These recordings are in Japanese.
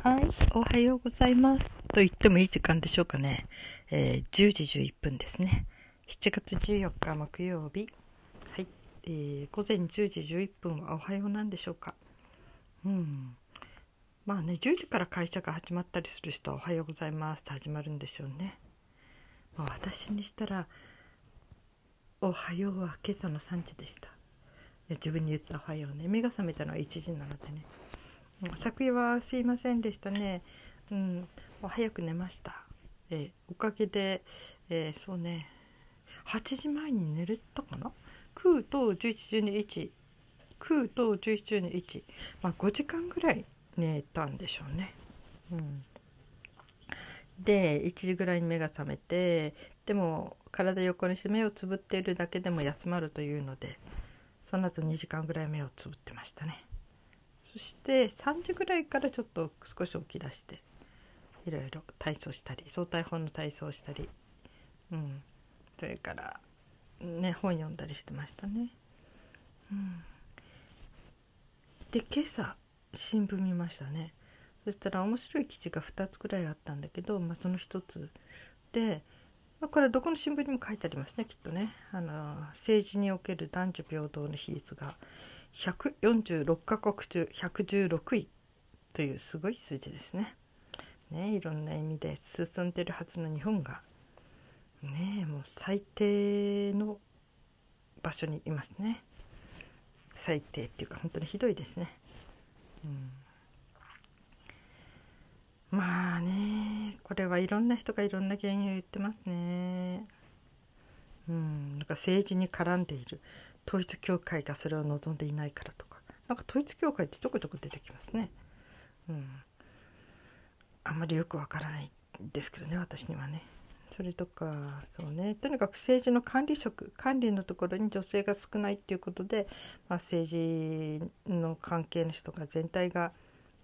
はい、おはようございます。と言ってもいい時間でしょうかね。えー、10時11分ですね。7月14日木曜日。はい、えー、午前10時11分はおはようなんでしょうか。うん。まあね、10時から会社が始まったりする人はおはようございますって始まるんでしょうね。まあ、私にしたら、おはようは今朝の3時でした。自分に言ったおはようね。目が覚めたのは1時なのでね。昨夜はすいませんでしたね。うん、早く寝ました。えー、おかげで、えー、そうね、8時前に寝れたかな ?9 と11、12、1。9と11、12、1。まあ、5時間ぐらい寝たんでしょうね。うん。で、1時ぐらいに目が覚めて、でも、体横にして目をつぶっているだけでも休まるというので、その後2時間ぐらい目をつぶってましたね。そして3時ぐらいからちょっと少し起き出していろいろ体操したり相対法の体操したり、うん、それからね本読んだりしてましたね。うん、で今朝新聞見ましたね。そしたら面白い記事が2つくらいあったんだけど、まあ、その1つ。で、まあ、これどこの新聞にも書いてありますねきっとね。あの政治における男女平等の比率が。146カ国中116位というすごい数字ですね。ねいろんな意味で進んでるはずの日本がねもう最低の場所にいますね。最低っていうか本当にひどいですね。うん、まあねこれはいろんな人がいろんな原因を言ってますね。うん、なんか政治に絡んでいる統一教会がそれを望んでいないからとか。なんか統一教会ってちょこちょこ出てきますね。うん。あんまりよくわからないですけどね私にはね。それとかそうね。とにかく政治の管理職管理のところに女性が少ないっていうことで、まあ、政治の関係の人が全体が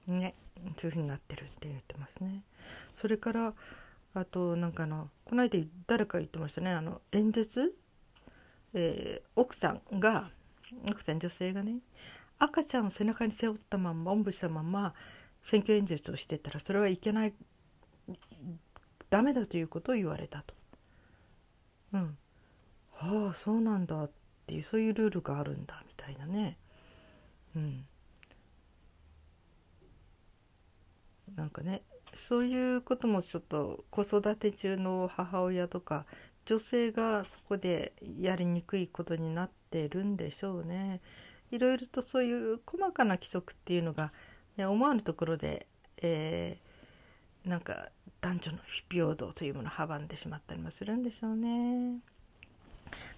ねそういうふうになってるって言ってますね。それからあとなんかのこの間誰か言ってましたね。あの演説えー、奥さんが奥さん女性がね赤ちゃんを背中に背負ったまんまおんぶしたまま選挙演説をしてたらそれはいけないダメだということを言われたと。うん。ああそうなんだっていうそういうルールがあるんだみたいなね。うん。なんかねそういうこともちょっと子育て中の母親とか女性がそこでやりにくいことになってるんでしょうね。いろいろとそういう細かな規則っていうのが、ね、思わぬところで、えー、なんか男女の非平等というものを阻んでしまったりもするんでしょうね。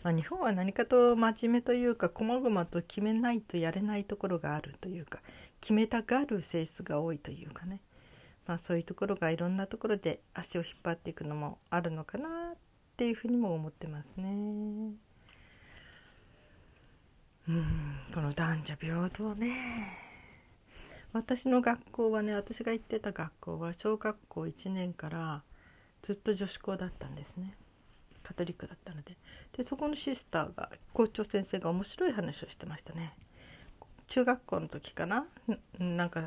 まあ、日本は何かと真面目というか細々と決めないとやれないところがあるというか決めたがる性質が多いというかね、まあ、そういうところがいろんなところで足を引っ張っていくのもあるのかなっていうふうにも思ってますね。うんこの男女平等ね。私の学校はね私が行ってた学校は小学校1年からずっと女子校だったんですね。カトリックだったので。でそこのシスターが校長先生が面白い話をしてましたね。中学校の時かな？なんか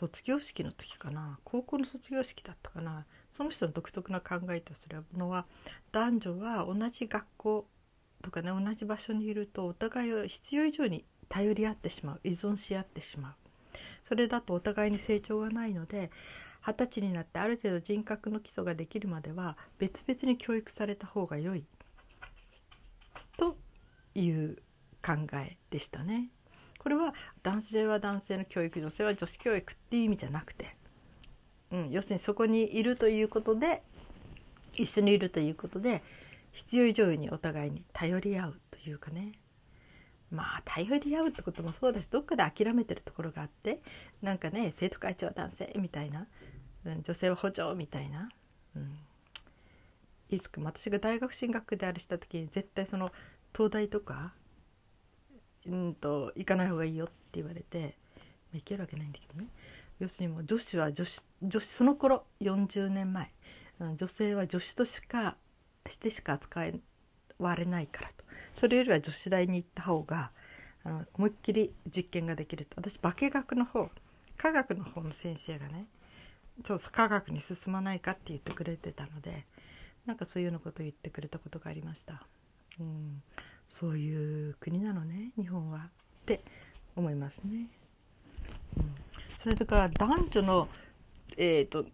卒業式の時かな。高校の卒業式だったかな。その人の独特な考えとするのは男女は同じ学校とかね同じ場所にいるとお互いを必要以上に頼り合ってしまう。依存し合ってしまう。それだとお互いに成長がないので二十歳になってある程度人格の基礎ができるまでは別々に教育された方が良い。という考えでしたね。これは男性は男性の教育女性は女子教育っていう意味じゃなくてうん、要するにそこにいるということで一緒にいるということで必要以上にお互いに頼り合うというかね。まあ頼り合うってこともそうだしどっかで諦めてるところがあってなんかね生徒会長は男性みたいな、うん、女性は補助みたいな、うん、いつか私が大学進学であるした時に絶対その東大とかうんと行かない方がいいよって言われて行けるわけないんだけどね。要するにもう女子は女子女子その頃40年前。女性は女子としかしてしか扱われないからと。それよりは女子大に行った方があの思いっきり実験ができると。私化学の方科学の方の先生がねちょっと科学に進まないかって言ってくれてたのでなんかそういうようなことを言ってくれたことがありました、うん、そういう国なのね日本はって思いますね、うん、それとか男女のえっ、ー、と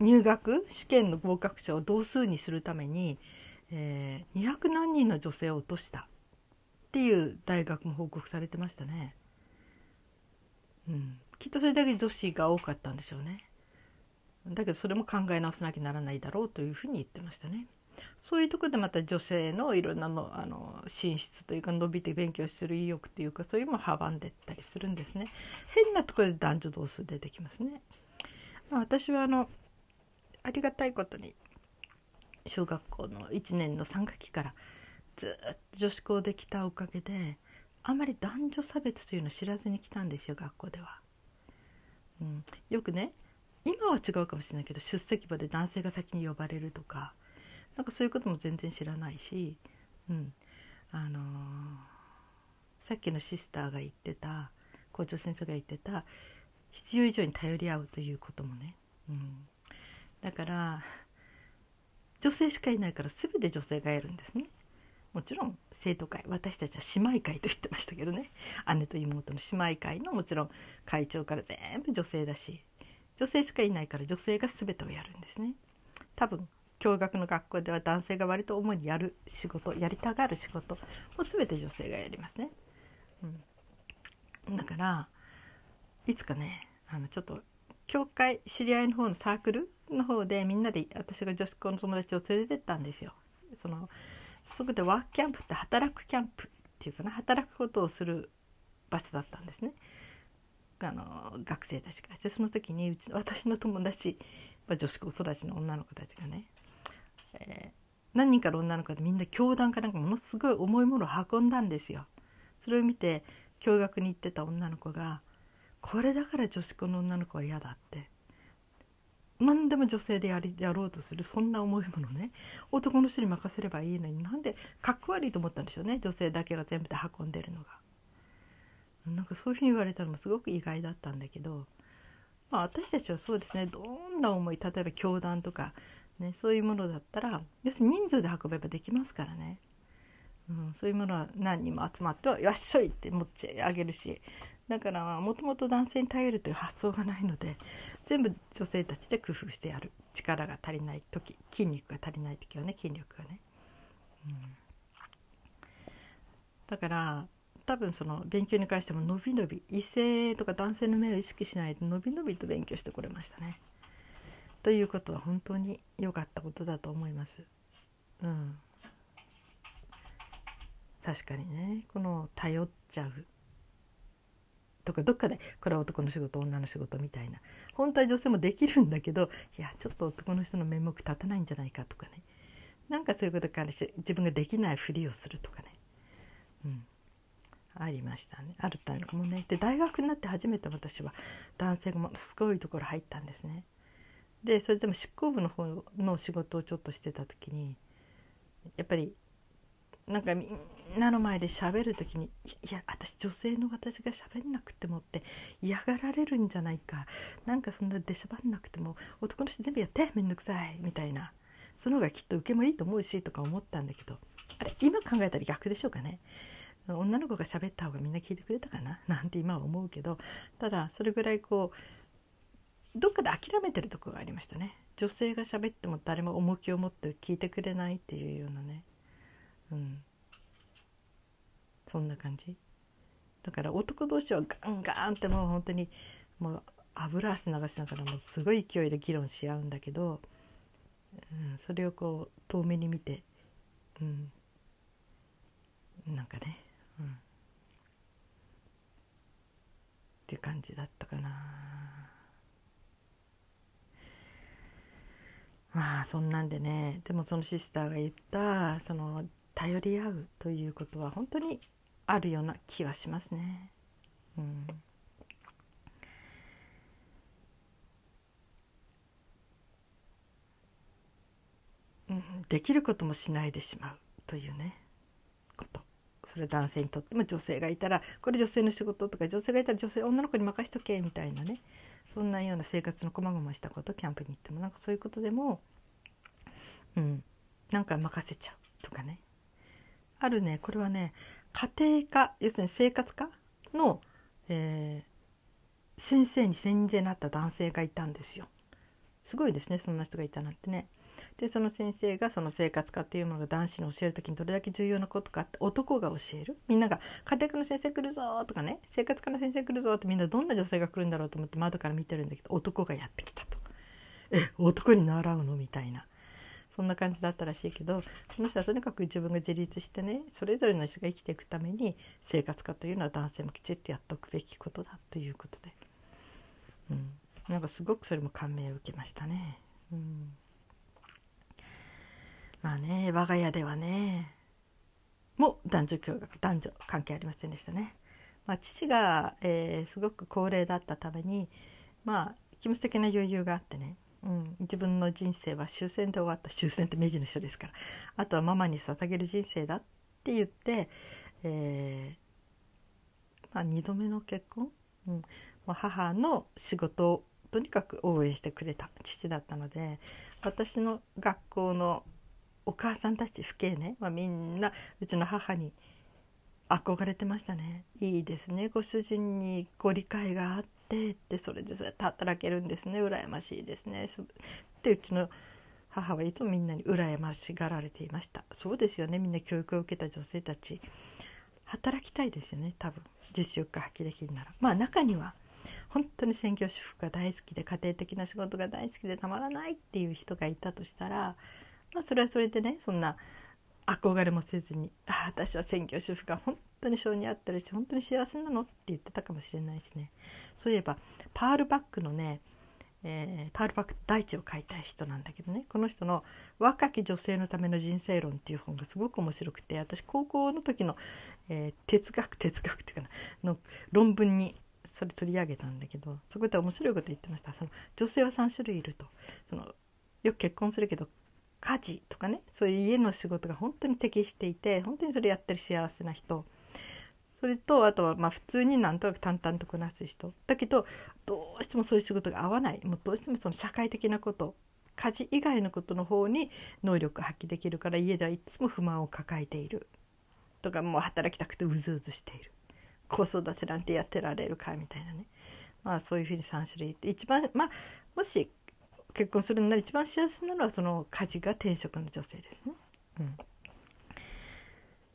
入学試験の合格者を同数にするために、えー、200何人の女性を落としたっていう大学も報告されてましたね。うん、きっとそれだけ女子が多かったんでしょうね。だけどそれも考え直さなきゃならないだろうというふうに言ってましたね。そういうところでまた女性のいろんなのあの進出というか伸びて勉強する意欲というかそういうのも阻んでったりするんですね。変なところで男女同数出てきますね。まあ、私はあのありがたいことに小学校の1年の3学期からずっと女子校で来たおかげであまり男女差別というのを知らずに来たんですよ学校では。うん、よくね今は違うかもしれないけど出席簿で男性が先に呼ばれるとかなんかそういうことも全然知らないし、うん。あのー、さっきのシスターが言ってた校長先生が言ってた必要以上に頼り合うということもね、うん、だから女性しかいないから全て女性がやるんですね。もちろん生徒会私たちは姉妹会と言ってましたけどね。姉と妹の姉妹会のもちろん会長から全部女性だし女性しかいないから女性が全てをやるんですね。多分共学の学校では男性が割と主にやる仕事やりたがる仕事を全て女性がやりますね、うん、だからいつかねあのちょっと教会知り合いの方のサークルの方でみんなで私が女子校の友達を連れてったんですよ。そのそこでワークキャンプって働くキャンプっていうかな働くことをする場所だったんですね。あの学生たちがしてその時にうち私の友達、まあ、女子高育ちの女の子たちがね、えー、何人かの女の子でみんな教団かなんかものすごい重いものを運んだんですよ。それを見て教学に行ってた女の子がこれだから女子校の女の子は嫌だって。何でも女性でやりやろうとするそんな重いものね。男の人に任せればいいのに。なんでかっこ悪いと思ったんでしょうね。女性だけが全部で運んでるのが。なんかそういうふうに言われたのもすごく意外だったんだけど、まあ、私たちはそうですね。どんな思い例えば教団とか、ね、そういうものだったら要するに人数で運べばできますからね、うん、そういうものは何人も集まってはよっしょいって持ち上げるし。だからもともと男性に頼るという発想がないので全部女性たちで工夫してやる。力が足りない時筋肉が足りない時はね筋力がね、うん、だから多分その勉強に関しても伸び伸び異性とか男性の目を意識しないで伸び伸びと勉強してこれましたね。ということは本当に良かったことだと思います。うん。確かにね。この頼っちゃうとかどっかでこれは男の仕事女の仕事みたいな。本当は女性もできるんだけどいやちょっと男の人の面目立たないんじゃないかとかね。なんかそういうことからして自分ができないふりをするとかね、うん、ありましたね。あるったのかもね。で大学になって初めて私は男性がものすごいところ入ったんですね。でそれでも執行部の方の仕事をちょっとしてた時にやっぱりなんかみんなの前で喋る時に「いや私女性の私が喋んなくても」って嫌がられるんじゃないか。なんかそんな出しゃばんなくても男の人全部やってめんどくさいみたいな。その方がきっと受けもいいと思うしとか思ったんだけどあれ今考えたら逆でしょうかね。女の子が喋った方がみんな聞いてくれたかな？なんて今は思うけどただそれぐらいこうどっかで諦めてるとこがありましたね。女性が喋っても誰も重きを持って聞いてくれないっていうようなね。うん。そんな感じ。だから男同士はガンガンってもう本当にもう油汗流しながらもうすごい勢いで議論し合うんだけど、うん、それをこう遠目に見て、うん、なんかねうん、っていう感じだったかな。まあそんなんでね。でもそのシスターが言ったその頼り合うということは本当にあるような気はしますね。うん。できることもしないでしまうというね。こと。それ男性にとっても女性がいたらこれ女性の仕事とか女性がいたら女性女の子に任しとけみたいなね。そんなような生活のこまごましたことキャンプに行ってもなんかそういうことでもうんなんか任せちゃうとかねあるねこれはね家庭科要するに生活科の、えー、先生に専任でなった男性がいたんですよ。すごいですねそんな人がいたなんてね。でその先生がその生活科っていうものが男子に教える時にどれだけ重要なことかって男が教えるみんなが「家庭科の先生来るぞ」とかね「生活科の先生来るぞ」ってみんなどんな女性が来るんだろうと思って窓から見てるんだけど男がやってきたと。え男に習うの？みたいな。そんな感じだったらしいけどその人はとにかく自分が自立してねそれぞれの人が生きていくために生活科というのは男性もきちっとやっておくべきことだということで、うん、なんかすごくそれも感銘を受けましたね。うんまあね我が家ではね。も男女共学男女関係ありませんでしたね。まあ、父が、えー、すごく高齢だったためにまあ気持ち的な余裕があってね、うん、自分の人生は終戦で終わった。終戦って明治の人ですから。あとはママに捧げる人生だって言って、えー、まあ、2度目の結婚、うん、母の仕事をとにかく応援してくれた父だったので私の学校のお母さんたち父兄ね、まあ、みんなうちの母に憧れてましたね。いいですね。ご主人にご理解があってってそれでそうやって働けるんですね。羨ましいですね。ってうちの母はいつもみんなに羨ましがられていました。そうですよね。みんな教育を受けた女性たち。働きたいですよね。多分。実習が発揮できるならまあ中には本当に専業主婦が大好きで家庭的な仕事が大好きでたまらないっていう人がいたとしたらまあ、それはそれでねそんな憧れもせずに「ああ私は専業主婦が本当に性に合ってるし本当に幸せなの?」って言ってたかもしれないしね。そういえばパールバックのね、えー、パールバック大地を書いたい人なんだけどね。この人の「若き女性のための人生論」っていう本がすごく面白くて私高校の時の、えー、哲学 哲学っていうかなの論文にそれ取り上げたんだけどそこで面白いこと言ってました。その女性は3種類いると。そのよく結婚するけど家事とかねそういう家の仕事が本当に適していて本当にそれやってる幸せな人。それとあとはまあ普通になんとなく淡々とこなす人。だけどどうしてもそういう仕事が合わない。もうどうしてもその社会的なこと。家事以外のことの方に能力発揮できるから家ではいつも不満を抱えている。とかもう働きたくてうずうずしている。子育てなんてやってられるかみたいなね。まあそういうふうに3種類。って一番まあもし結婚するのなら一番幸せなのはその家事が転職の女性ですね。うん、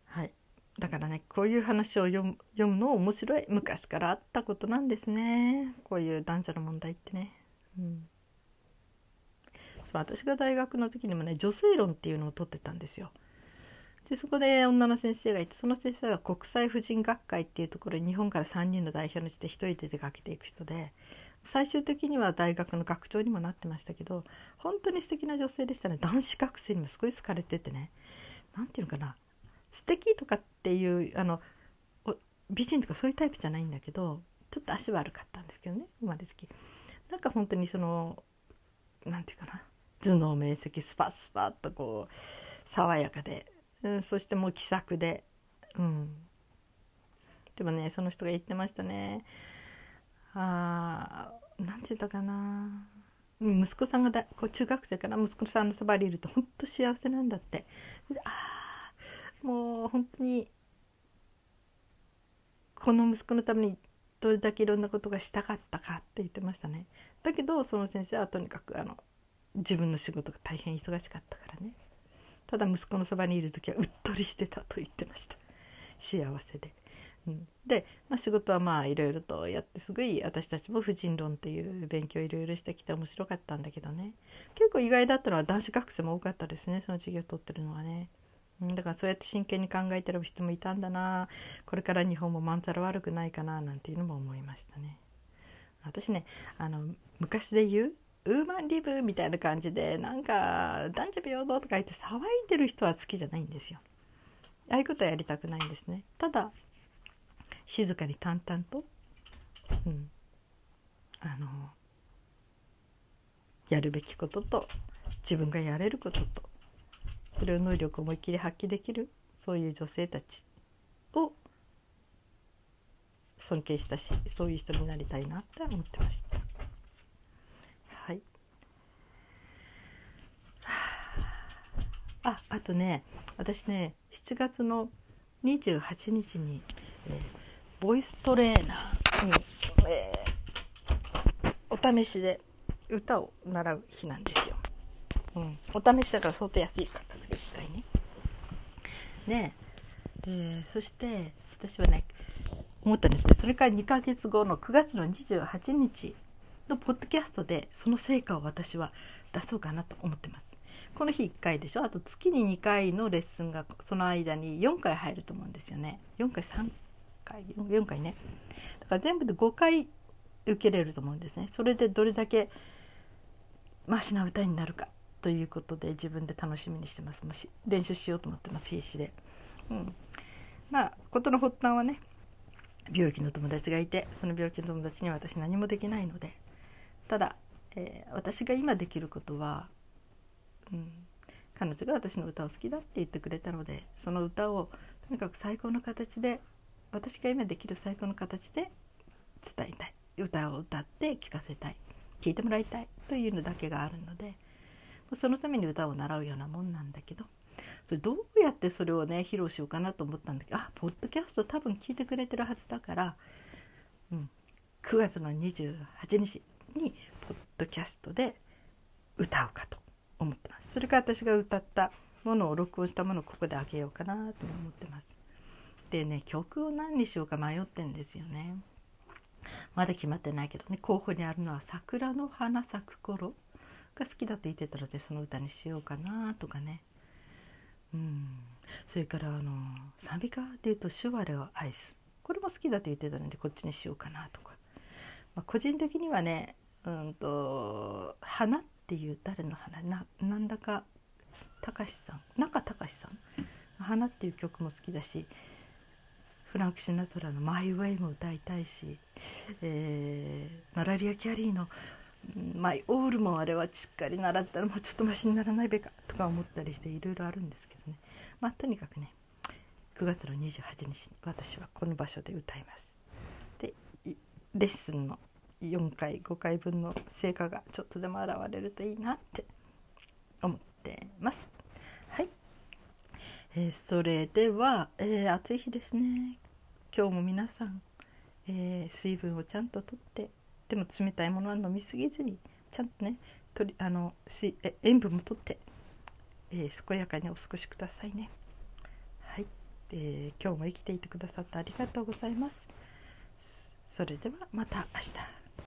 はいだからねこういう話を読む読むの面白い昔からあったことなんですねこういう男女の問題ってね。うん私が大学の時にもね女性論っていうのを取ってたんですよ。でそこで女の先生がいてその先生は国際婦人学会っていうところに日本から3人の代表の地で1人で出かけていく人で最終的には大学の学長にもなってましたけど本当に素敵な女性でしたね。男子学生にもすごい好かれててね。何て言うのかな。素敵とかっていうあの美人とかそういうタイプじゃないんだけどちょっと足悪かったんですけどね。生まれつき。なんか本当にその何て言うかな。頭脳明晰スパスパッとこう爽やかで、うん、そしてもう気さくで。うん。でもねその人が言ってましたね。あ何て言ったかな。息子さんがだこう中学生から息子さんのそばにいると本当幸せなんだって。ああもう本当にこの息子のためにどれだけいろんなことがしたかったかって言ってましたね。だけどその先生はとにかくあの自分の仕事が大変忙しかったからね。ただ息子のそばにいる時はうっとりしてたと言ってました。幸せで。で、まあ、仕事はまあいろいろとやってすごい私たちも婦人論っていう勉強いろいろしてきて面白かったんだけどね結構意外だったのは男子学生も多かったですねその授業を取ってるのはね。だからそうやって真剣に考えてる人もいたんだなこれから日本もまんざら悪くないかななんていうのも思いましたね。私ねあの昔で言うウーマンリブみたいな感じでなんか男女平等とか言って騒いでる人は好きじゃないんですよ。ああいうことはやりたくないんですね。ただ静かに淡々と、うん、あのやるべきことと自分がやれることとそれを能力を思いっきり発揮できるそういう女性たちを尊敬したしそういう人になりたいなって思ってました。はい。ああとね私ね7月の28日に、えー、ボイストレーナーに、えー、お試しで歌を習う日なんですよ、うん、お試しだから相当安い価格で実際に。ねえ。ー、そして私はね思ったんですね。それから2ヶ月後の9月の28日のポッドキャストでその成果を私は出そうかなと思ってます。この日1回でしょ。あと月に2回のレッスンがその間に4回入ると思うんですよね。4回3回4回ね。だから全部で5回受けれると思うんですね。それでどれだけマシな歌になるかということで自分で楽しみにしてます。もし練習しようと思ってます。必死で。うん。まあ事の発端はね病気の友達がいてその病気の友達には私何もできないのでただ、えー、私が今できることはうん、彼女が私の歌を好きだって言ってくれたのでその歌をとにかく最高の形で私が今できる最高の形で伝えたい歌を歌って聴かせたい聴いてもらいたいというのだけがあるのでそのために歌を習うようなもんなんだけどそれどうやってそれをね披露しようかなと思ったんだけどあポッドキャスト多分聞いてくれてるはずだから、うん、9月の28日にポッドキャストで歌うかと思ってます。それから私が歌ったものを録音したものをここであげようかなと思ってます。でね曲を何にしようか迷ってんですよね。まだ決まってないけどね。候補にあるのは「桜の花咲く頃」が好きだと言ってたのでその歌にしようかなとかね。うん。それからあの賛美歌でいうと「シュワレを愛す」これも好きだと言ってたのでこっちにしようかなとか、まあ、個人的にはねうんと「花」っていう誰の花？ななんだか隆さん。中隆さん「花」っていう曲も好きだしフランク・シナトラの「マイ・ウェイ」も歌いたいし、えー、マラリア・キャリーの「マイ・オール」もあれはしっかり習ったらもうちょっとマシにならないべかとか思ったりしていろいろあるんですけどねまあとにかくね9月の28日に私はこの場所で歌います。でレッスンの4回5回分の成果がちょっとでも現れるといいなって思ってます。はい、えー、それでは、えー、暑い日ですね今日も皆さん、えー、水分をちゃんととってでも冷たいものは飲みすぎずにちゃんとねとりあのしえ塩分もとって、え健やかにお過ごしくださいね。はい、えー今日も生きていてくださってありがとうございます。それではまた明日。